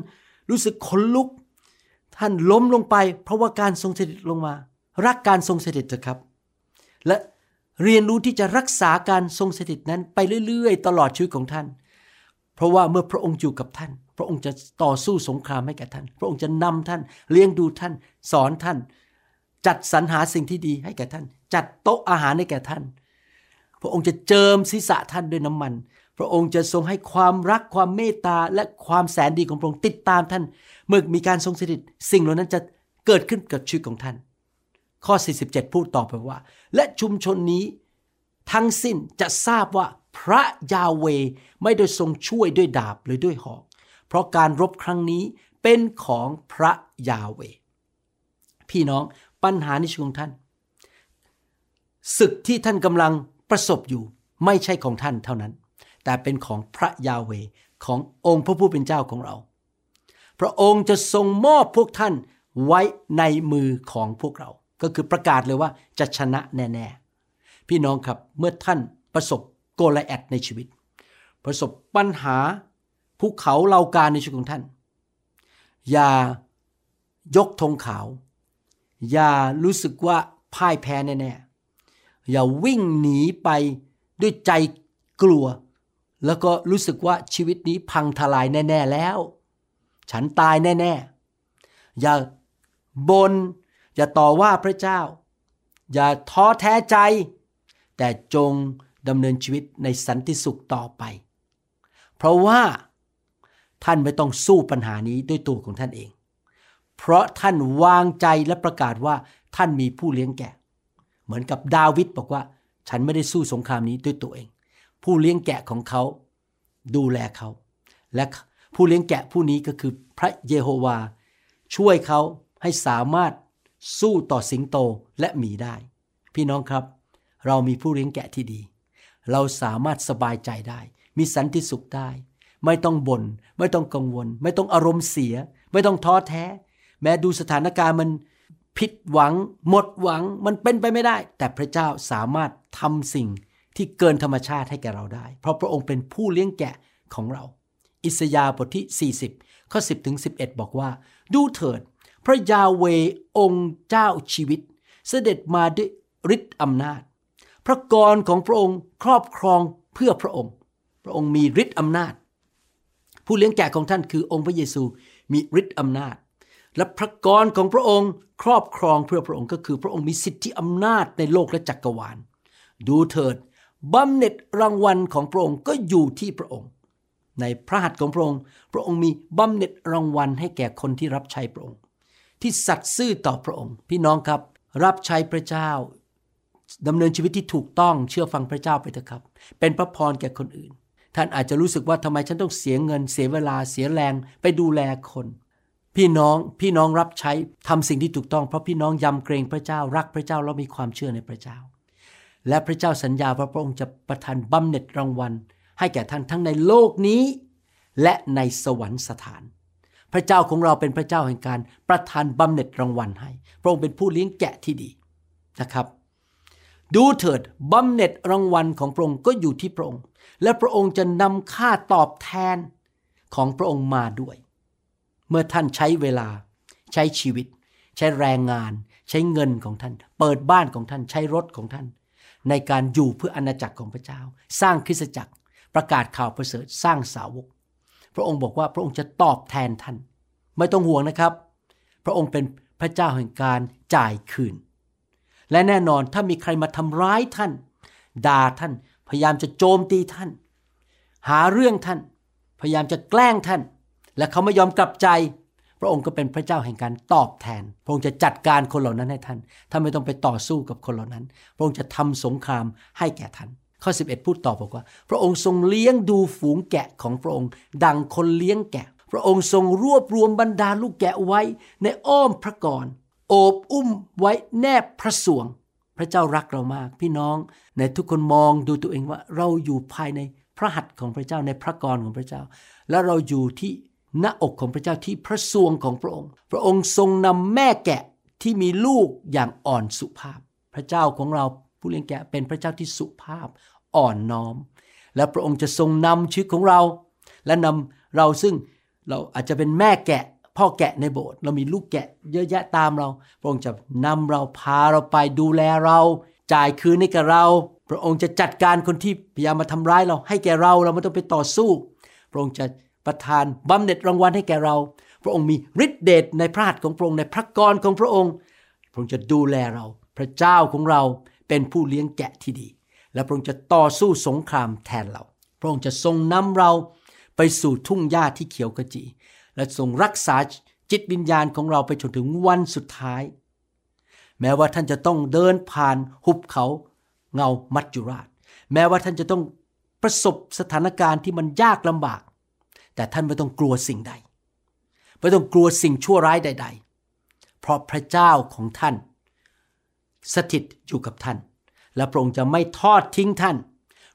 รู้สึกขนลุก ท่านล้มลงไป เพราะว่าการทรงสถิตลงมา รักการทรงสถิตเถอะครับ และ เรียนรู้ที่จะรักษาการทรงสถิตนั้นไปเรื่อยๆ ตลอดชีวิตของท่าน เพราะว่าเมื่อพระองค์อยู่กับท่าน พระองค์จะต่อสู้สงครามให้แก่ท่าน พระองค์จะนำท่านเลี้ยงดูท่าน สอนท่าน จัดสรรหาสิ่งที่ดีให้แก่ท่าน จัดโต๊ะอาหารให้แก่ท่าน พระองค์จะเจิมศีรษะท่านด้วยน้ำมัน พระองค์จะทรงให้ความรักความเมตตาและความแสนดีของพระองค์ติดตามท่าน เมื่อมีการทรงสถิต สิ่งเหล่านั้นจะเกิดขึ้นกับชีวิตของท่าน ข้อ 47 พูดต่อไปว่า และชุมชนนี้ ทั้งสิ้นจะทราบว่าพระยาเวไม่ได้ทรงช่วยด้วยดาบหรือด้วยหอก เพราะการรบครั้งนี้เป็นของพระยาเว พี่น้องปัญหาในชีวิตของท่าน ศึกที่ท่านกำลังประสบอยู่ไม่ใช่ของท่านเท่านั้น แต่เป็นของพระยาเวขององค์พระผู้เป็นเจ้าของเรา พระองค์จะทรงมอบพวกท่านไว้ในมือของพวกเรา ก็คือประกาศเลยว่าจะชนะแน่ ๆ พี่น้องครับเมื่อท่านประสบโกลแอดในชีวิต ประสบปัญหาภูเขาเหล่ากาในชีวิตของท่าน อย่ายกธงขาว อย่ารู้สึกว่าพ่ายแพ้แน่ๆอย่าวิ่งหนีไปด้วยใจกลัว แล้วก็รู้สึกว่าชีวิตนี้พังทลายแน่ ๆแล้ว ฉันตายแน่ ๆ อย่าบน อย่าต่อว่าพระเจ้า อย่าท้อแท้ใจ แต่จงดำเนินชีวิตในสันติสุขต่อไป เพราะว่าท่านไม่ต้องสู้ปัญหานี้ด้วยตัวของท่านเอง เพราะท่านวางใจและประกาศว่าท่านมีผู้เลี้ยงแกะ เหมือนกับดาวิดบอกว่า ฉันไม่ได้สู้สงครามนี้ด้วยตัวเอง ผู้เลี้ยงแกะของเขา ดูแลเขา และผู้เลี้ยงแกะผู้นี้ก็คือพระเยโฮวา ช่วยเขาให้สามารถ สู้ต่อสิงโตและหมีได้ พี่น้องครับ เรามีผู้เลี้ยงแกะที่ดี เราสามารถสบายใจได้ มีสันติสุขได้ ไม่ต้องบน่นไม่ต้องกังวล ไม่ต้องอารมณ์เสีย ไม่ต้องท้อแท้ แม้ดูสถานการณ์มันผิดหวัง หมดหวังมันเป็นไปไม่ได้ แต่พระเจ้าสามารถทำสิ่งที่เกินธรรมชาติให้แก่เราได้ เพราะพระองค์เป็นผู้เลี้ยงแกะของเรา อิสยาห์บทที่ 40 ข้อ 10ถึง11 บอกว่า ดูเถิด พระยาเวองค์เจ้าชีวิต เสด็จมาด้วยฤทธิ์อำนาจ พระกรของพระองค์ครอบครองเพื่อพระองค์ พระองค์มีฤทธิ์อำนาจ ผู้เลี้ยงแกะของท่านคือองค์พระเยซูมีฤทธิ์อำนาจ และพระกรของพระองค์ครอบครองเพื่อพระองค์ก็คือพระองค์มีสิทธิอำนาจในโลกและจักกรวาล ดูเถิดบำเหน็จรางวัลของพระองค์ก็อยู่ที่พระองค์ ในพระหัตถ์ของพระองค์ พระองค์มีบำเหน็จรางวัลให้แก่คนที่รับใช้พระองค์ ที่สัตย์ซื่อต่อพระองค์ พี่น้องครับ รับใช้พระเจ้าดำเนินชีวิตที่ถูกต้องเชื่อฟังพระเจ้าไปเถอะครับ เป็นพระพรแก่คนอื่น ท่านอาจจะรู้สึกว่าทำไมฉันต้องเสียเงิน เสียเวลาเสียแรงไปดูแลคน พี่น้องพี่น้องรับใช้ทำสิ่งที่ถูกต้องเพราะพี่น้องยำเกรงพระเจ้ารักพระเจ้าแล้วมีความเชื่อในพระเจ้า และพระเจ้าสัญญาว่าพระองค์จะประทานบำเหน็จรางวัล ให้แก่ท่านทั้งในโลกนี้ และในสวรรคสถาน พระเจ้าของเราเป็นพระเจ้าแห่งการประทานบำเหน็จรางวัลให้ พระองค์เป็นผู้เลี้ยงแกะที่ดีนะครับ ดูเถิดบำเหน็จรางวัลของพระองค์ก็อยู่ที่พระองค์ และพระองค์จะนำค่าตอบแทนของพระองค์มาด้วย เมื่อท่านใช้เวลาใช้ชีวิต ใช้แรงงาน ใช้เงินของท่าน เปิดบ้านของท่านใช้รถของท่าน ในการอยู่เพื่ออาณาจักรของพระเจ้า สร้างคริสตจักรประกาศข่าวประเสริฐสร้างสาวก พระองค์บอกว่าพระองค์จะตอบแทนท่าน ไม่ต้องห่วงนะครับ พระองค์เป็นพระเจ้าแห่งการจ่ายคืน และแน่นอนถ้ามีใครมาทำร้ายท่าน ด่าท่าน พยายามจะโจมตีท่าน หาเรื่องท่าน พยายามจะแกล้งท่าน และเขาไม่ยอมกลับใจ พระองค์ก็เป็นพระเจ้าแห่งการตอบแทน พระองค์จะจัดการคนเหล่านั้นให้ท่านท่านไม่ต้องไปต่อสู้กับคนเหล่านั้น พระองค์จะทำสงครามให้แก่ท่าน ข้อ 11 พูดต่อบอกว่า พระองค์ทรงเลี้ยงดูฝูงแกะของพระองค์ ดังคนเลี้ยงแกะ พระองค์ทรงรวบรวมบรรดาลูกแกะไว้ในอ้อมพระกรโอบอุ้มไว้แนบพระสวง พระเจ้ารักเรามากพี่น้อง ในทุกคนมองดูตัวเองว่าเราอยู่ภายในพระหัตถ์ของพระเจ้าในพระกรของพระเจ้า และเราอยู่ที่หน้าอกของพระเจ้าที่พระสวงของพระองค์ พระองค์ทรงนำแม่แกะที่มีลูกอย่างอ่อนสุภาพ พระเจ้าของเรา ผู้เลี้ยงแกะเป็นพระเจ้าที่สุภาพอ่อนน้อม และพระองค์จะทรงนำชีวิตของเรา และนำเราซึ่งเราอาจจะเป็นแม่แกะ พ่อแกะในโบสถ์เรามีลูกแกะเยอะแยะตามเรา พระองค์จะนำเราพาเราไปดูแลเรา จ่ายคืนให้กับเรา พระองค์จะจัดการคนที่พยายามมาทำร้ายเราให้แก่เราเราไม่ต้องไปต่อสู้ พระองค์จะประทานบำเหน็จรางวัลให้แก่เรา พระองค์มีฤทธิเดชในพระหัตถ์ของพระองค์ในพระกรของพระองค์ พระองค์จะดูแลเรา พระเจ้าของเรา เป็นผู้เลี้ยงแกะที่ดี และพระองค์จะต่อสู้สงครามแทนเรา พระองค์จะทรงนำเราไปสู่ทุ่งหญ้าที่เขียวกระจี และทรงรักษาจิตวิญญาณของเราไปจนถึงวันสุดท้าย แม้ว่าท่านจะต้องเดินผ่านหุบเขาเงามัจจุราช แม้ว่าท่านจะต้องประสบสถานการณ์ที่มันยากลำบาก แต่ท่านไม่ต้องกลัวสิ่งใด ไม่ต้องกลัวสิ่งชั่วร้ายใด ๆ เพราะพระเจ้าของท่าน สถิตอยู่กับท่าน และพระองค์จะไม่ทอดทิ้งท่าน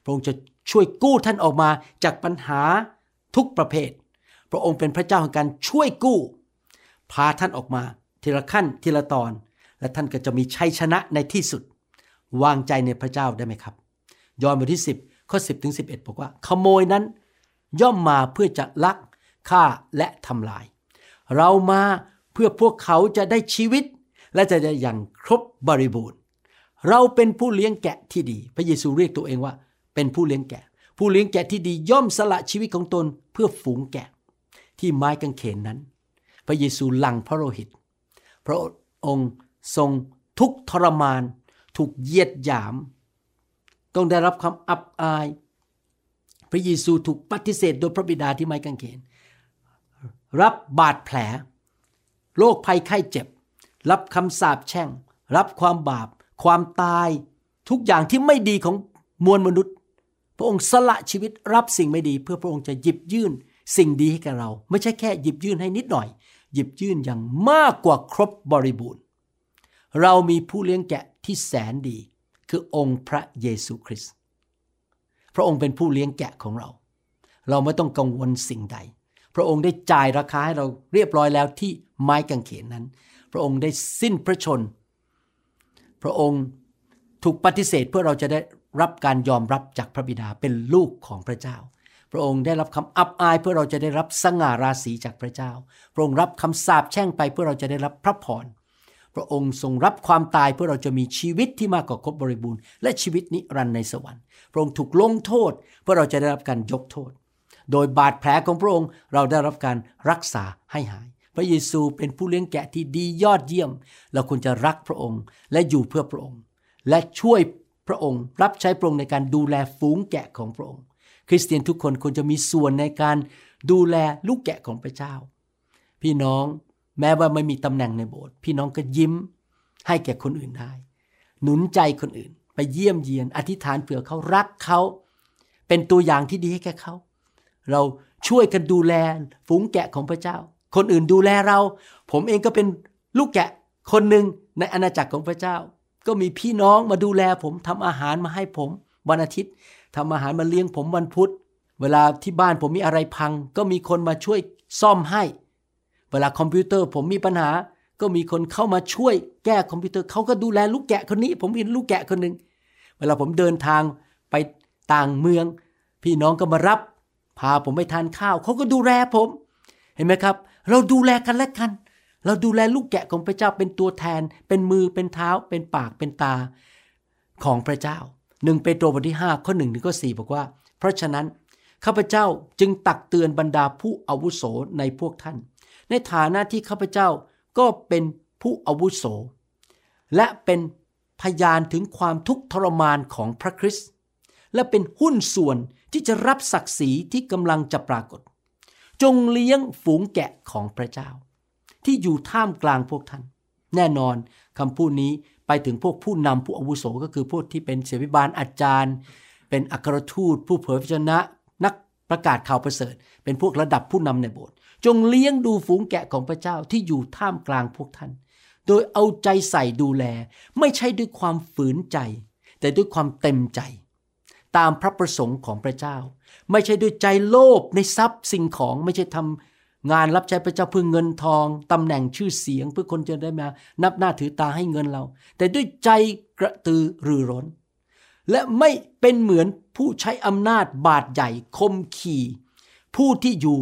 พระองค์จะช่วยกู้ท่านออกมาจากปัญหาทุกประเภท พระองค์เป็นพระเจ้าของการช่วยกู้ พาท่านออกมาทีละขั้นทีละตอน และท่านก็จะมีชัยชนะในที่สุด วางใจในพระเจ้าได้ไหมครับ ยอห์นบทที่ 10 ข้อ 10 ถึง 11 บอกว่า ขโมยนั้นย่อมมาเพื่อจะลักฆ่าและทำลาย เรามาเพื่อพวกเขาจะได้ชีวิต และจะได้อย่างครบบริบูรณ์ เราเป็นผู้เลี้ยงแกะที่ดี พระเยซูเรียกตัวเองว่า เป็นผู้เลี้ยงแกะ ผู้เลี้ยงแกะที่ดีย่อมสละชีวิตของตนเพื่อฝูงแกะ ที่ไม้กางเขนนั้น พระเยซูหลังพระโลหิต พระองค์ทรงทุกทรมาน ถูกเยียดหยาม ต้องได้รับความอับอาย พระเยซูถูกปฏิเสธโดยพระบิดาที่ไม้กางเขน รับบาดแผล โรคภัยไข้เจ็บ รับคำสาปแช่ง รับความบาป ความตาย ทุกอย่างที่ไม่ดีของมวลมนุษย์ พระองค์สละชีวิตรับสิ่งไม่ดี เพื่อพระองค์จะหยิบยื่นสิ่งดีให้กับเรา ไม่ใช่แค่หยิบยื่นให้นิดหน่อย หยิบยื่นอย่างมากกว่าครบบริบูรณ์ เรามีผู้เลี้ยงแกะที่แสนดี คือองค์พระเยซูคริสต์พระองค์เป็นผู้เลี้ยงแกะของเรา เราไม่ต้องกังวลสิ่งใด พระองค์ได้จ่ายราคาให้เราเรียบร้อยแล้วที่ไม้กางเขนนั้น พระองค์ได้สิ้นพระชน พระองค์ถูกปฏิเสธเพื่อเราจะได้รับการยอมรับจากพระบิดาเป็นลูกของพระเจ้า พระองค์ได้รับคำอับอายเพื่อเราจะได้รับสง่าราศีจากพระเจ้า พระองค์รับคำสาปแช่งไปเพื่อเราจะได้รับพระพร พระองค์ทรงรับความตายเพื่อเราจะมีชีวิตที่มากกว่าครบบริบูรณ์และชีวิตนิรันดร์ในสวรรค์ พระองค์ถูกลงโทษเพื่อเราจะได้รับการยกโทษ โดยบาดแผลของพระองค์เราได้รับการรักษาให้หาย พระเยซูเป็นผู้เลี้ยงแกะที่ดียอดเยี่ยม เราควรจะรักพระองค์และอยู่เพื่อพระองค์ และช่วยพระองค์ รับใช้พระองค์ในการดูแลฝูงแกะของพระองค์ คริสเตียนทุกคนควรจะมีส่วนในการดูแลลูกแกะของพระเจ้า พี่น้องแม้ว่าไม่มีตำแหน่งในโบสถ์พี่น้องก็ยิ้มให้แก่คนอื่นได้ หนุนใจคนอื่น ไปเยี่ยมเยียน อธิษฐานเผื่อเขารักเขา เป็นตัวอย่างที่ดีให้แก่เขา เราช่วยกันดูแลฝูงแกะของพระเจ้า คนอื่นดูแลเรา ผมเองก็เป็นลูกแกะคนหนึ่งในอาณาจักรของพระเจ้า ก็มีพี่น้องมาดูแลผมทำอาหารมาให้ผมวันอาทิตย์ทำอาหารมาเลี้ยงผมวันพุธ เวลาที่บ้านผมมีอะไรพัง ก็มีคนมาช่วยซ่อมให้ เวลาคอมพิวเตอร์ผมมีปัญหา ก็มีคนเข้ามาช่วยแก้คอมพิวเตอร์เขาก็ดูแลลูกแกะคนนี้ ผมเห็นลูกแกะคนหนึ่งเวลาผมเดินทางไปต่างเมือง พี่น้องก็มารับ พาผมไปทานข้าวเขาก็ดูแลผม เห็นไหมครับ เราดูแลกันและกัน เราดูแลลูกแกะของพระเจ้าเป็นตัวแทน เป็นมือเป็นเท้า เป็นปากเป็นตาของพระเจ้าหนึ่งเปโตรบทที่5ข้อหนึ่งถึงข้อสี่บอกว่า เพราะฉะนั้นข้าพเจ้าจึงตักเตือนบรรดาผู้อาวุโสในพวกท่าน ในฐานะที่ข้าพเจ้าก็เป็นผู้อาวุโส และเป็นพยานถึงความทุกข์ทรมานของพระคริสต์และเป็นหุ้นส่วนที่จะรับศักดิ์ศรีที่กำลังจะปรากฏ จงเลี้ยงฝูงแกะของพระเจ้า ที่อยู่ท่ามกลางพวกท่าน แน่นอนคำพูดนี้ไปถึงพวกผู้นำผู้อาวุโสก็คือพวกที่เป็นเสวิบาลอาจารย์ เป็นอัครทูต ผู้เผยพระชนะ นักประกาศข่าวประเสริฐ เป็นพวกระดับผู้นำในโบสถ์จงเลี้ยงดูฝูงแกะของพระเจ้าที่อยู่ท่ามกลางพวกท่าน โดยเอาใจใส่ดูแล ไม่ใช่ด้วยความฝืนใจ แต่ด้วยความเต็มใจ ตามพระประสงค์ของพระเจ้า ไม่ใช่ด้วยใจโลภในทรัพย์สิ่งของไม่ใช่ทำงานรับใช้พระเจ้าเพื่อเงินทองตำแหน่งชื่อเสียงเพื่อคนจะได้มา นับหน้าถือตาให้เงินเรา แต่ด้วยใจกระตือรือร้น และไม่เป็นเหมือนผู้ใช้อำนาจบาดใหญ่คมขี่ผู้ที่อยู่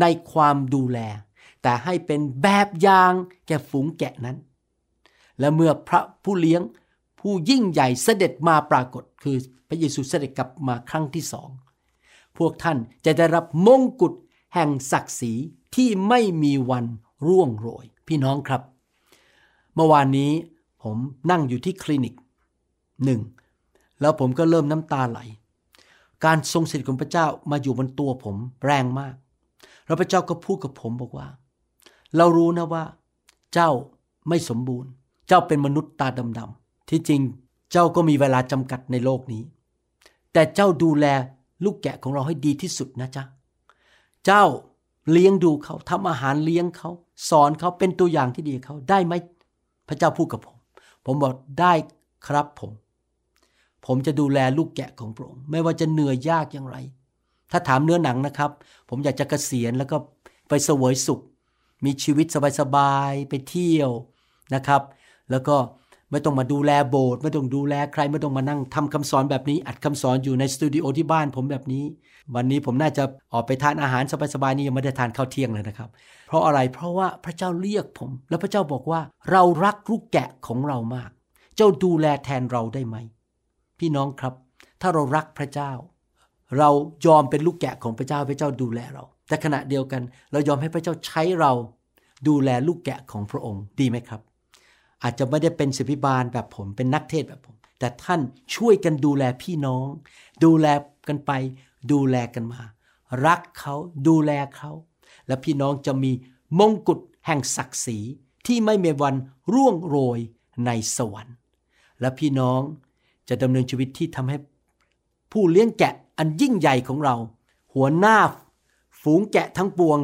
ในความดูแล แต่ให้เป็นแบบอย่างแก่ฝูงแกะนั้น และเมื่อพระผู้เลี้ยงผู้ยิ่งใหญ่เสด็จมาปรากฏ คือพระเยซูเสด็จกลับมาครั้งที่สอง วกท่านจะได้รับมงกุฎแห่งศักดิ์ศรีที่ไม่มีวันร่วงโรย พี่น้องครับ เมื่อวานนี้ผมนั่งอยู่ที่คลินิกหนึ่งแล้วผมก็เริ่มน้ำตาไหล การทรงสถิตของพระเจ้ามาอยู่บนตัวผมแรงมาก แล้วพระเจ้าก็พูดกับผมบอกว่า เรารู้นะว่า เจ้าไม่สมบูรณ์ เจ้าเป็นมนุษย์ตาดำๆที่จริงเจ้าก็มีเวลาจำกัดในโลกนี้ แต่เจ้าดูแล ลูกแกะของเราให้ดีที่สุดนะจ๊ะ เจ้าเลี้ยงดูเขาทำอาหารเลี้ยงเขา สอนเขาเป็นตัวอย่างที่ดีเขาได้ไหมพระเจ้าพูดกับผม ผมบอกได้ครับผม ผมจะดูแลลูกแกะของพระองค์ไม่ว่าจะเหนื่อยยากอย่างไร ถ้าถามเนื้อหนังนะครับ ผมอยากจะกะเกษียณแล้วก็ไปเสวยสุข มีชีวิตสบายๆไปเที่ยวนะครับ แล้วก็ ไม่ต้องมาดูแลโบสถ์ไม่ต้องดูแลใครไม่ต้องมานั่งทำคำสอนแบบนี้ อัดคำสอนอยู่ในสตูดิโอที่บ้านผมแบบนี้ วันนี้ผมน่าจะออกไปทานอาหารสบายๆนี่ยังไม่ได้ทานข้าวเที่ยงเลยนะครับ เพราะอะไรเพราะว่าพระเจ้าเรียกผม แล้วพระเจ้าบอกว่า เรารักลูกแกะของเรามาก เจ้าดูแลแทนเราได้ไหม พี่น้องครับ ถ้าเรารักพระเจ้า เรายอมเป็นลูกแกะของพระเจ้าพระเจ้าดูแลเรา แต่ขณะเดียวกัน เรายอมให้พระเจ้าใช้เรา ดูแลลูกแกะของพระองค์ดีไหมครับ อาจจะไม่ได้เป็นศิบิบาลแบบผมเป็นนักเทศแบบผม แต่ท่านช่วยกันดูแลพี่น้อง ดูแลกันไป ดูแลกันมา รักเขาดูแลเขา และพี่น้องจะมีมงกุฎแห่งศักดิ์ศรีที่ไม่มีวันร่วงโรยในสวรรค์ และพี่น้องจะดำเนินชีวิตที่ทำให้ ผู้เลี้ยงแกะอันยิ่งใหญ่ของเรา หัวหน้าฝูงแกะทั้งปวง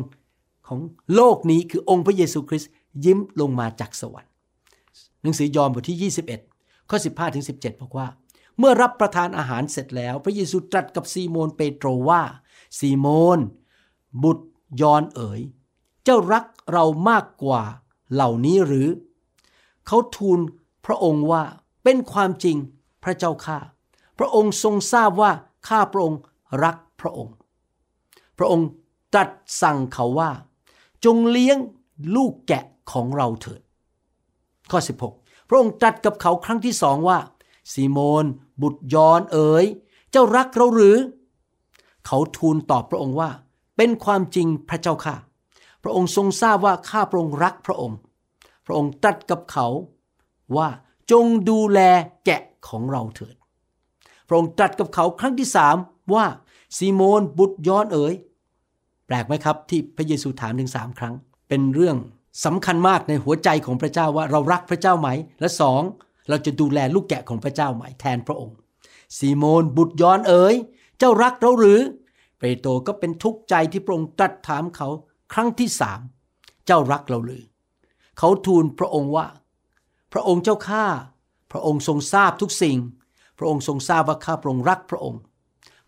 ของโลกนี้คือองค์พระเยซูคริสต์ยิ้มลงมาจากสวรรค์ หนังสือยอห์นบทที่ 21 ข้อ 15ถึง17 บอกว่า เมื่อรับประทานอาหารเสร็จแล้ว พระเยซูตรัสกับซีโมนเปโตรว่า ซีโมน บุตรยอนเอ๋ย เจ้ารักเรามากกว่าเหล่านี้หรือ เขาทูลพระองค์ว่าเป็นความจริงพระเจ้าข้าพระองค์ทรงทราบว่าข้าพระองค์รักพระองค์ พระองค์ตรัสสั่งเขาว่า จงเลี้ยงลูกแกะของเราเถิด ข้อ 16 พระองค์ตรัสกับเขาครั้งที่สองว่าซีโมน บุตรยอนเอ๋ย เจ้ารักเราหรือ เขาทูลตอบพระองค์ว่า เป็นความจริงพระเจ้าค่ะ พระองค์ทรงทราบว่าข้าพระองค์รักพระองค์ พระองค์ตรัสกับเขาว่าจงดูแลแกะของเราเถิด พระองค์ตรัสกับเขาครั้งที่สามว่าซีโมนบุตรย้อนเอ๋ย แปลกไหมครับที่พระเยซูถามถึงสามครั้ง เป็นเรื่อง สำคัญมากในหัวใจของพระเจ้าว่าเรารักพระเจ้าไหม และสองเราจะดูแลลูกแกะของพระเจ้าไหมแทนพระองค์ซีโมนบุตรย้อนเอ๋ยเจ้ารักเราหรือ เปโตรก็เป็นทุกข์ใจที่พระองค์ตรัสถามเขาครั้งที่สามเจ้ารักเราหรือ เขาทูลพระองค์ว่า พระองค์เจ้าข้าพระองค์ทรงทราบทุกสิ่ง พระองค์ทรงทราบว่าข้าพระองค์รักพระองค์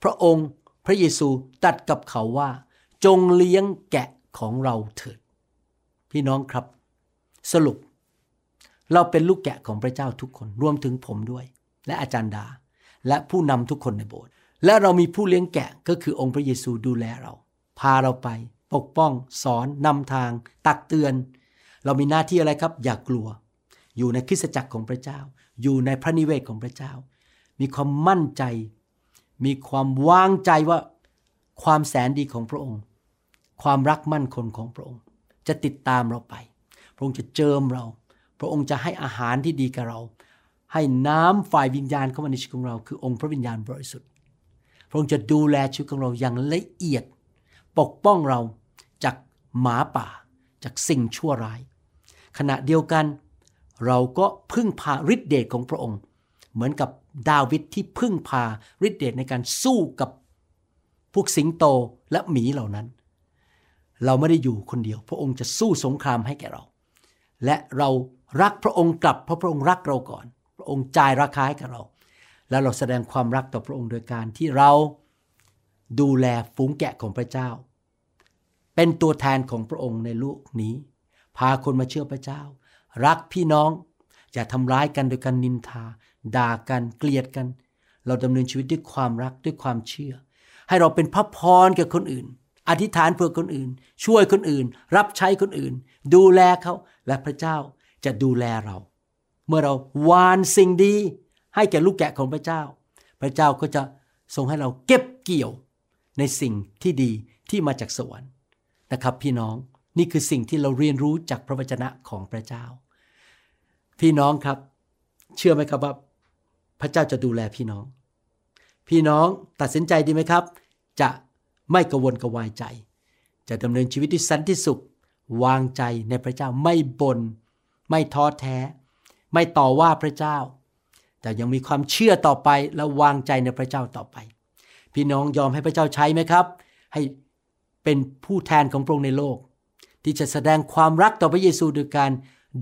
พระองค์พระเยซูตัดกับเขาว่า จงเลี้ยงแกะของเราเถิด พี่น้องครับ สรุป เราเป็นลูกแกะของพระเจ้าทุกคนรวมถึงผมด้วย และอาจารย์ดา และผู้นำทุกคนในโบสถ์และเรามีผู้เลี้ยงแกะก็คือองค์พระเยซูดูแลเรา พาเราไป ปกป้อง สอนนำทาง ตักเตือน เรามีหน้าที่อะไรครับ อย่ากลัว อยู่ในคริสตจักรของพระเจ้า อยู่ในพระนิเวศของพระเจ้า มีความมั่นใจ มีความวางใจว่า ความแสนดีของพระองค์ ความรักมั่นคงของพระองค์ จะติดตามเราไป พระองค์จะเจิมเรา พระองค์จะให้อาหารที่ดีกับเรา ให้น้ำฝ่ายวิญญาณเข้ามาในชีวิตของเรา คือองค์พระวิญญาณบริสุทธิ์ พระองค์จะดูแลชีวิตของเราอย่างละเอียด ปกป้องเราจากหมาป่า จากสิ่งชั่วร้าย ขณะเดียวกัน เราก็พึ่งพาฤทธิเดชของพระองค์ เหมือนกับดาวิดที่พึ่งพาฤทธิเดชในการสู้กับพวกสิงโตและหมีเหล่านั้น เราไม่ได้อยู่คนเดียว พระองค์จะสู้สงครามให้แก่เรา และเรารักพระองค์กลับเพราะพระองค์รักเราก่อน พระองค์จ่ายราคาให้กับเรา แล้วเราแสดงความรักต่อพระองค์โดยการที่เราดูแลฝูงแกะของพระเจ้า เป็นตัวแทนของพระองค์ในโลกนี้ พาคนมาเชื่อพระเจ้า รักพี่น้องอย่าทำร้ายกันโดยการนินทา ด่ากันเกลียดกัน เราดำเนินชีวิตด้วยความรักด้วยความเชื่อ ให้เราเป็นพระพรแก่คนอื่น อธิษฐานเพื่อคนอื่น ช่วยคนอื่น รับใช้คนอื่น ดูแลเขาและพระเจ้าจะดูแลเรา เมื่อเราวานสิ่งดี ให้แก่ลูกแกะของพระเจ้า พระเจ้าก็จะทรงให้เราเก็บเกี่ยวในสิ่งที่ดีที่มาจากสวรรค์นะครับ พี่น้องนี่คือสิ่งที่เราเรียนรู้จากพระวจนะของพระเจ้า พี่น้องครับ เชื่อไหมครับว่า พระเจ้าจะดูแลพี่น้อง พี่น้องตัดสินใจดีไหมครับ จะ ไม่กระวนกระวายใจ จะดำเนินชีวิตที่สันติสุข วางใจในพระเจ้าไม่บน่นไม่ท้อแท้ ไม่ต่อว่าพระเจ้า แต่ยังมีความเชื่อต่อไปและวางใจในพระเจ้าต่อไป พี่น้องยอมให้พระเจ้าใช้ไหมครับ ให้เป็นผู้แทนของพระองค์ในโลก ที่จะแสดงความรักต่อพระเยซูโดยการ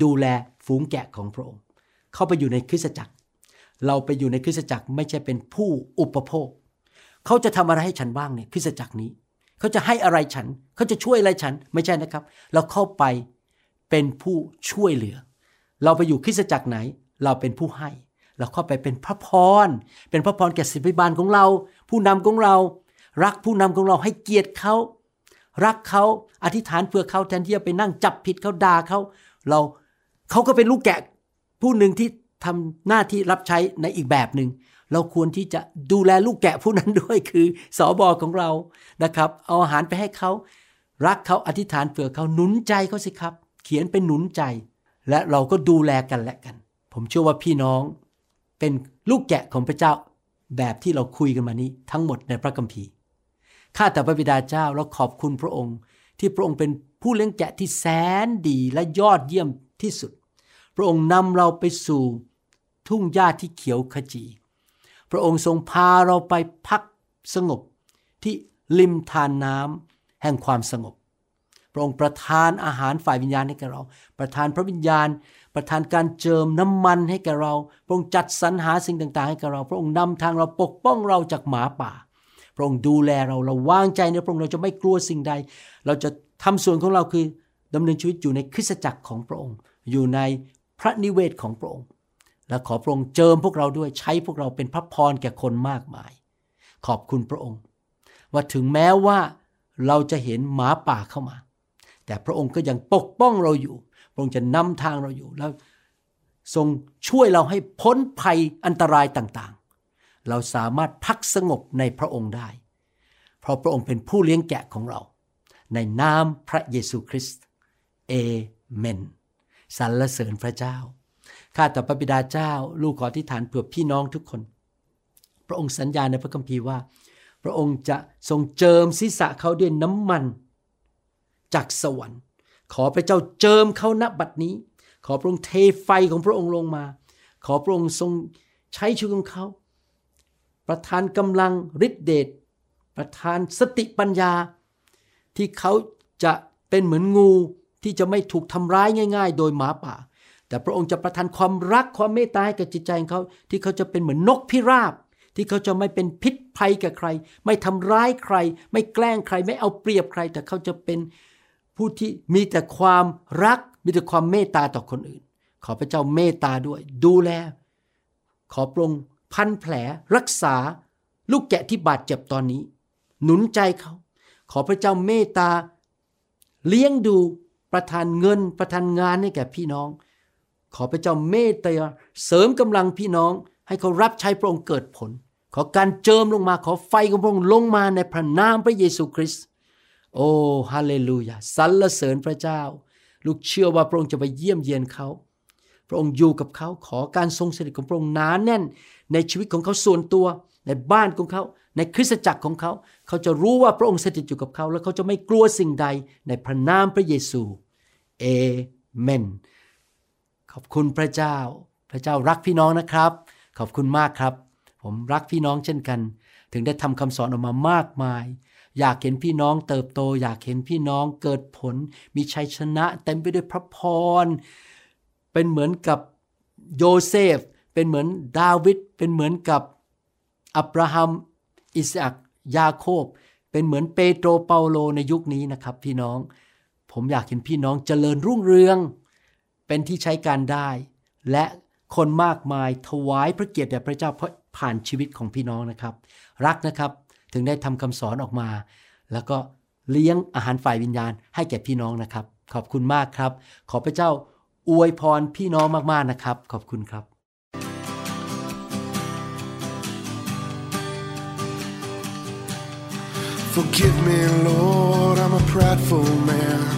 ดูแลฝูงแกะของพระองค์ เข้าไปอยู่ในคริสตจักร เราไปอยู่ในคริสตจักรไม่ใช่เป็นผู้อุปโภค เขาจะทำอะไรให้ฉันบ้างเนี่ยคริสจักรนี้ เขาจะให้อะไรฉัน เขาจะช่วยอะไรฉันไม่ใช่นะครับ เราเข้าไปเป็นผู้ช่วยเหลือ เราไปอยู่คริสจักรไหน เราเป็นผู้ให้ เราเข้าไปเป็นพระพร เป็นพระพรแก่ศิบิบาลของเรา ผู้นำของเรา รักผู้นำของเราให้เกียรติเขา รักเขาอธิษฐานเพื่อเขาแทนที่จะไปนั่งจับผิดเขาด่าเขา เราเขาก็เป็นลูกแกะผู้หนึ่งที่ทำหน้าที่รับใช้ในอีกแบบหนึ่ง เราควรที่จะดูแลลูกแกะผู้นั้นด้วยคือสอบอของเรานะครับ เอาอาหารไปให้เขารักเขาอธิษฐานเผื่อเขาหนุนใจเขาสิครับ เขียนเป็นหนุนใจ และเราก็ดูแลกันและกัน ผมเชื่อว่าพี่น้อง เป็นลูกแกะของพระเจ้าแบบที่เราคุยกันมานี้ ทั้งหมดในพระคัมภีร์ข้าแต่พระบิดาเจ้าเราขอบคุณพระองค์ ที่พระองค์เป็นผู้เลี้ยงแกะที่แสนดีและยอดเยี่ยมที่สุด พระองค์นำเราไปสู่ทุ่งหญ้าที่เขียวขจี พระองค์ทรงพาเราไปพักสงบที่ริมทานน้ำแห่งความสงบ พระองค์ประทานอาหารฝ่ายวิญญาณให้แก่เรา ประทานพระวิญญาณ ประทานการเจิมน้ำมันให้แก่เรา พระองค์จัดสรรหาสิ่งต่างๆ ให้แก่เรา พระองค์นำทางเราปกป้องเราจากหมาป่า พระองค์ดูแลเราเราวางใจในพระองค์เราจะไม่กลัวสิ่งใด เราจะทำส่วนของเราคือดำเนินชีวิตอยู่ในคริสตจักรของพระองค์ อยู่ในพระนิเวศของพระองค์ และขอพระองค์เจิมพวกเราด้วยใช้พวกเราเป็นพระพรแก่คนมากมาย ขอบคุณพระองค์ ว่าถึงแม้ว่าเราจะเห็นหมาป่าเข้ามา แต่พระองค์ก็ยังปกป้องเราอยู่ พระองค์จะนำทางเราอยู่แล้วทรงช่วยเราให้พ้นภัยอันตรายต่างๆ เราสามารถพักสงบในพระองค์ได้ เพราะพระองค์เป็นผู้เลี้ยงแกะของเรา ในนามพระเยซูคริสต์เอเมนสรรเสริญพระเจ้า ข้าแต่พระบิดาเจ้า ลูกขอที่ฐานเผื่อพี่น้องทุกคน พระองค์สัญญาในพระคัมภีร์ว่า พระองค์จะทรงเจิมศีรษะเขาด้วยน้ำมัน จากสวรรค์ ขอพระเจ้าเจิมเขาณบัดนี้ ขอพระองค์เทไฟของพระองค์ลงมา ขอพระองค์ทรงใช้ชีวิตของเขาประทานกำลังฤทธิเดชประทานสติปัญญา ที่เขาจะเป็นเหมือนงูที่จะไม่ถูกทำร้ายง่าย ๆ โดยหมาป่า แต่พระองค์จะประทานความรักความเมตตาให้กับจิตใจของเขาที่เขาจะเป็นเหมือนนกพิราบ ที่เขาจะไม่เป็นพิษภัยกับใคร ไม่ทำร้ายใคร ไม่แกล้งใคร ไม่เอาเปรียบใคร แต่เขาจะเป็นผู้ที่มีแต่ความรัก มีแต่ความเมตตาต่อคนอื่น ขอพระเจ้าเมตตาด้วย ดูแล ขอพระองค์พันแผลรักษา ลูกแกะที่บาดเจ็บตอนนี้ หนุนใจเขา ขอพระเจ้าเมตตา เลี้ยงดูประทานเงินประทานงานให้แก่พี่น้อง ขอพระเจ้าเมตตาเสริมกำลังพี่น้อง ให้เขารับใช้พระองค์เกิดผล ขอการเจิมลงมาขอไฟของพระองค์ลงมาในพระนามพระเยซูคริสต์โอ้ฮาเลลูยาสรรเสริญพระเจ้า ลูกเชื่อว่าพระองค์จะไปเยี่ยมเยียนเขา พระองค์อยู่กับเขาขอการทรงสถิตของพระองค์หนานแน่น ในชีวิตของเขาส่วนตัว ในบ้านของเขา ในคริสตจักรของเขา เขาจะรู้ว่าพระองค์สถิตอยู่กับเขา และเขาจะไม่กลัวสิ่งใดในพระนามพระเยซูเอเมน ขอบคุณพระเจ้า พระเจ้ารักพี่น้องนะครับ ขอบคุณมากครับ ผมรักพี่น้องเช่นกัน ถึงได้ทำคำสอนออกมามากมาย อยากเห็นพี่น้องเติบโต อยากเห็นพี่น้องเกิดผล มีชัยชนะเต็มไปด้วยพระพร เป็นเหมือนกับโยเซฟ เป็นเหมือนดาวิด เป็นเหมือนกับอับราฮัม อิสอักยาโคบ เป็นเหมือนเปโตรเปาโลในยุคนี้นะครับ พี่น้อง ผมอยากเห็นพี่น้องเจริญรุ่งเรือง เป็นที่ใช้การได้ และคนมากมายถวายพระเกียรติแด่พระเจ้าผ่านชีวิตของพี่น้องนะครับ รักนะครับถึงได้ทำคำสอนออกมา แล้วก็เลี้ยงอาหารฝ่ายวิญญาณให้แก่พี่น้องนะครับ ขอบคุณมากครับ ขอพระเจ้าอวยพรพี่น้องมากๆนะครับ ขอบคุณครับ Forgive me, Lord, I'm a prideful man.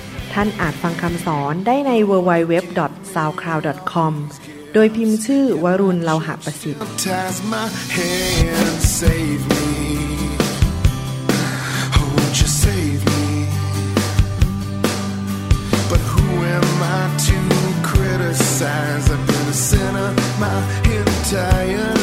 ท่านอาจฟังคำสอนได้ใน www.soundcloud.com โดยพิมพ์ชื่อวรุณเลาหะประสิทธิ์ I've been a sinner my entire